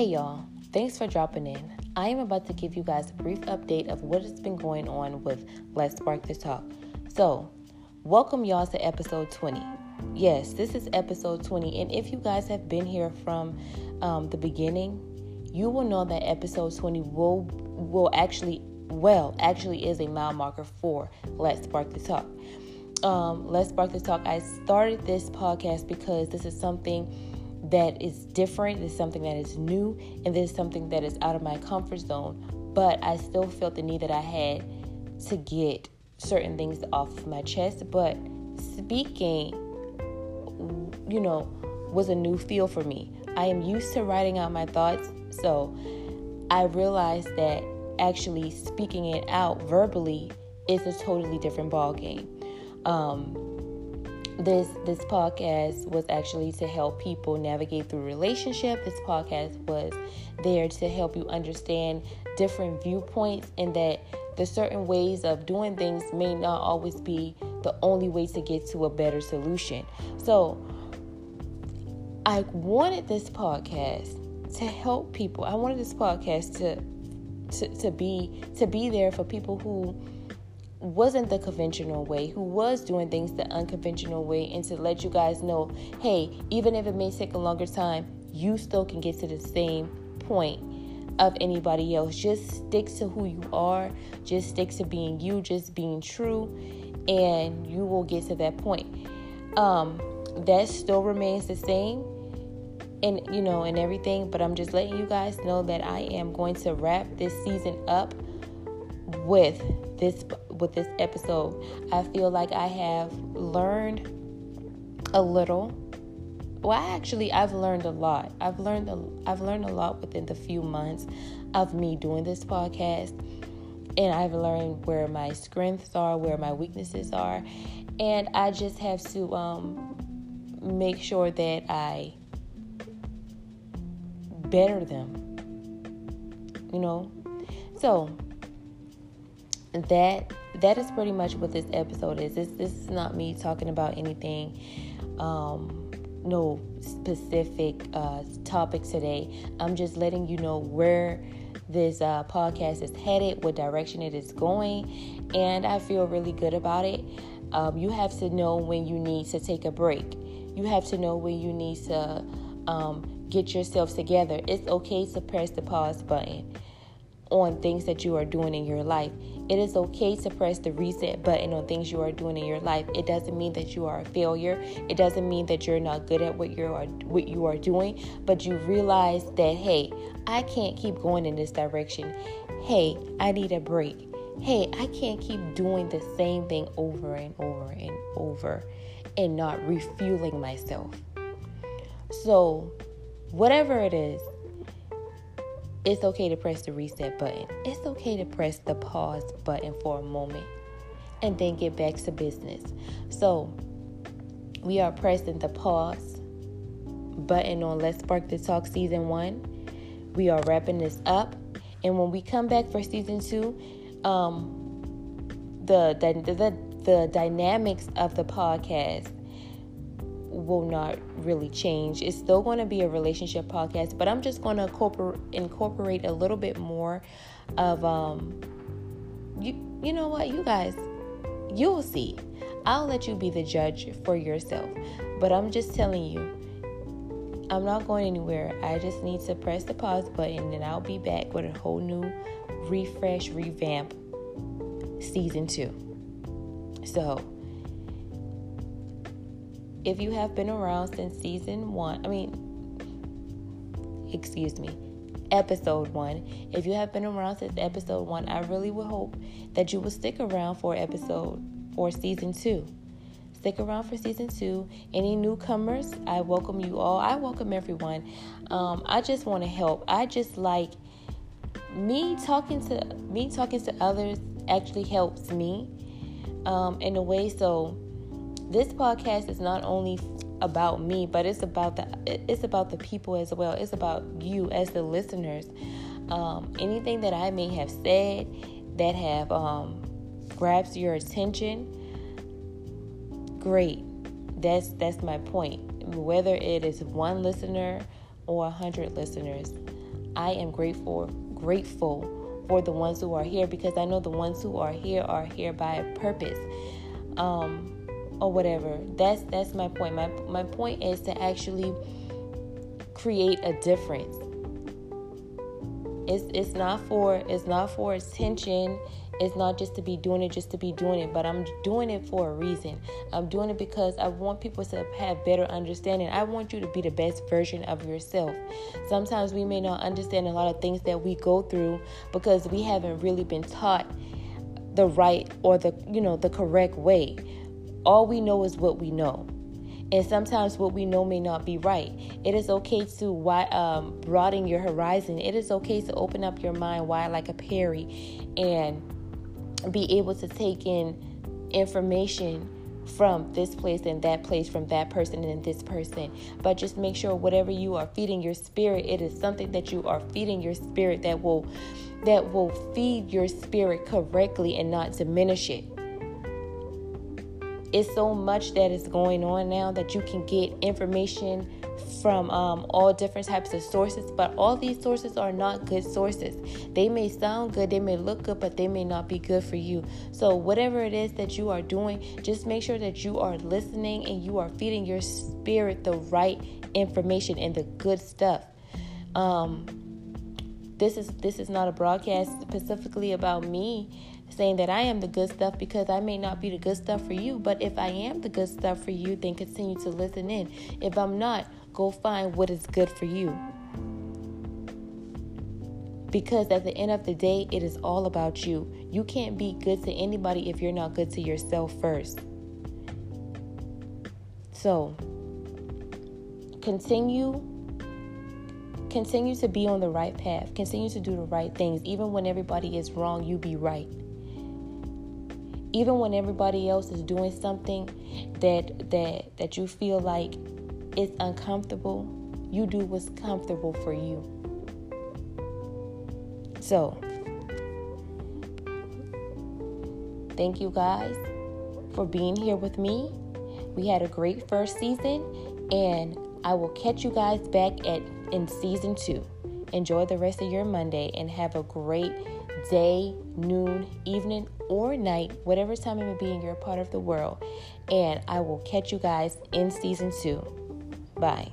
Hey y'all, thanks for dropping in. I am about to give you guys a brief update of what has been going on with Let's Spark the Talk. So, welcome y'all to episode 20. Yes, this is episode 20, and if you guys have been here from um, the beginning, you will know that episode 20 will will actually well actually is a mile marker for Let's Spark the Talk. Um, Let's Spark the Talk. I started this podcast because this is something that is different, it's something that is new, and this is something that is out of my comfort zone. But I still felt the need that I had to get certain things off of my chest. But speaking, you know, was a new feel for me. I am used to writing out my thoughts, so I realized that actually speaking it out verbally is a totally different ball game. Um, this this podcast was actually to help people navigate through relationship. This podcast was there to help you understand different viewpoints and that the certain ways of doing things may not always be the only way to get to a better solution. So i wanted this podcast to help people. I wanted this podcast to to, to be to be there for people who wasn't the conventional way, who was doing things the unconventional way, and to let you guys know hey, even if it may take a longer time, you still can get to the same point of anybody else. Just stick to who you are, just stick to being you, just being true, and you will get to that point. Um, that still remains the same and you know and everything but i'm just letting you guys know that i am going to wrap this season up with this with this episode. I feel like I have learned a little. Well, actually, I've learned a lot. I've learned a, I've learned a lot within the few months of me doing this podcast, and I've learned where my strengths are, where my weaknesses are, and I just have to um, make sure that I better them. You know, so that that is pretty much what this episode is. This this is not me talking about anything, um, no specific uh, topic today. I'm just letting you know where this uh, podcast is headed, what direction it is going, and I feel really good about it. Um, you have to know when you need to take a break. You have to know when you need to um, get yourself together. It's okay to press the pause button on things that you are doing in your life. It is okay to press the reset button on things you are doing in your life. It doesn't mean that you are a failure. It doesn't mean that you're not good at what you are what you are doing, but you realize that hey, I can't keep going in this direction. Hey, I need a break. Hey, I can't keep doing the same thing over and over and over and not refueling myself. So, whatever it is, it's okay to press the reset button. It's okay to press the pause button for a moment and then get back to business. So, we are pressing the pause button on Let's Spark the Talk season one. We are wrapping this up. And when we come back for season two, um, the, the, the, the dynamics of the podcast will not really change. It's still going to be a relationship podcast, but I'm just going to incorporate incorporate a little bit more of um you you know what, you guys, you'll see. I'll let you be the judge for yourself. But I'm just telling you, I'm not going anywhere. I just need to press the pause button and I'll be back with a whole new refresh, revamp season 2. So, if you have been around since season one, I mean, excuse me, episode one, if you have been around since episode one, I really would hope that you will stick around for episode for season two. Stick around for season two. Any newcomers, I welcome you all. I welcome everyone. Um, I just want to help. I just like me talking to me talking to others actually helps me um, in a way so this podcast is not only about me, but it's about the it's about the people as well. It's about you as the listeners. Um, anything that I may have said that have um, grabs your attention, great. That's that's my point. Whether it is one listener or a hundred listeners, I am grateful, grateful for the ones who are here because I know the ones who are here are here by purpose. Um, or whatever. That's that's my point. My my point is to actually create a difference. It's it's not for it's not for attention. It's not just to be doing it just to be doing it, but I'm doing it for a reason. I'm doing it because I want people to have better understanding. I want you to be the best version of yourself. Sometimes we may not understand a lot of things that we go through because we haven't really been taught the right or the you know the correct way. All we know is what we know. And sometimes what we know may not be right. It is okay to um, broaden your horizon. It is okay to open up your mind wide like a Perry and be able to take in information from this place and that place, from that person and this person. But just make sure whatever you are feeding your spirit, it is something that you are feeding your spirit that will that will feed your spirit correctly and not diminish it it's so much that is going on now that you can get information from um, all different types of sources, but all these sources are not good sources. They may sound good, they may look good, but they may not be good for you. So, whatever it is that you are doing, just make sure that you are listening and you are feeding your spirit the right information and the good stuff. Um, this is this is not a broadcast specifically about me saying that I am the good stuff because I may not be the good stuff for you. But if I am the good stuff for you, then continue to listen in. If I'm not, go find what is good for you. Because at the end of the day, it is all about you. You can't be good to anybody if you're not good to yourself first. So, continue continue to be on the right path. Continue to do the right things. Even when everybody is wrong, you be right even when everybody else is doing something that that that you feel like is uncomfortable you do what's comfortable for you. So thank you guys for being here with me. We had a great first season and i will catch you guys back at in season two enjoy the rest of your monday and have a great day, noon, evening, or night, whatever time it may be in your part of the world. And I will catch you guys in season two. Bye.